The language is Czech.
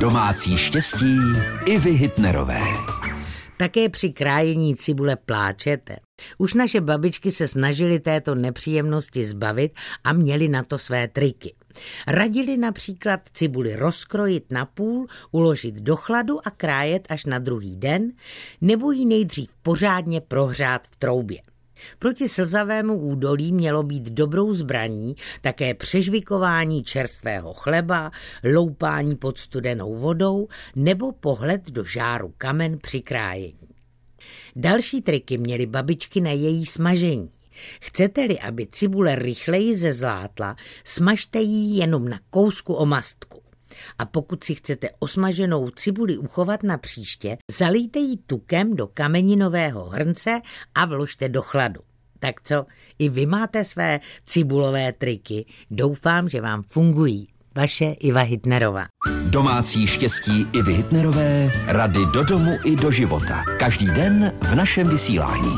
Domácí štěstí i vy Hitnerové. Také při krájení cibule pláčete. Už naše babičky se snažily této nepříjemnosti zbavit a měly na to své triky. Radili například cibuli rozkrojit na půl, uložit do chladu a krájet až na druhý den, nebo ji nejdřív pořádně prohřát v troubě. Proti slzavému údolí mělo být dobrou zbraní také přežvikování čerstvého chleba, loupání pod studenou vodou nebo pohled do žáru kamen při krájení. Další triky měly babičky na její smažení. Chcete-li, aby cibule rychleji zezlátla, smažte ji jenom na kousku o mastku. A pokud si chcete osmaženou cibuli uchovat na příště, zalijte ji tukem do kameninového hrnce a vložte do chladu. Tak co, i vy máte své cibulové triky. Doufám, že vám fungují. Vaše Iva Hitnerová. Domácí štěstí i Hitnerové, rady do domu i do života. Každý den v našem vysílání.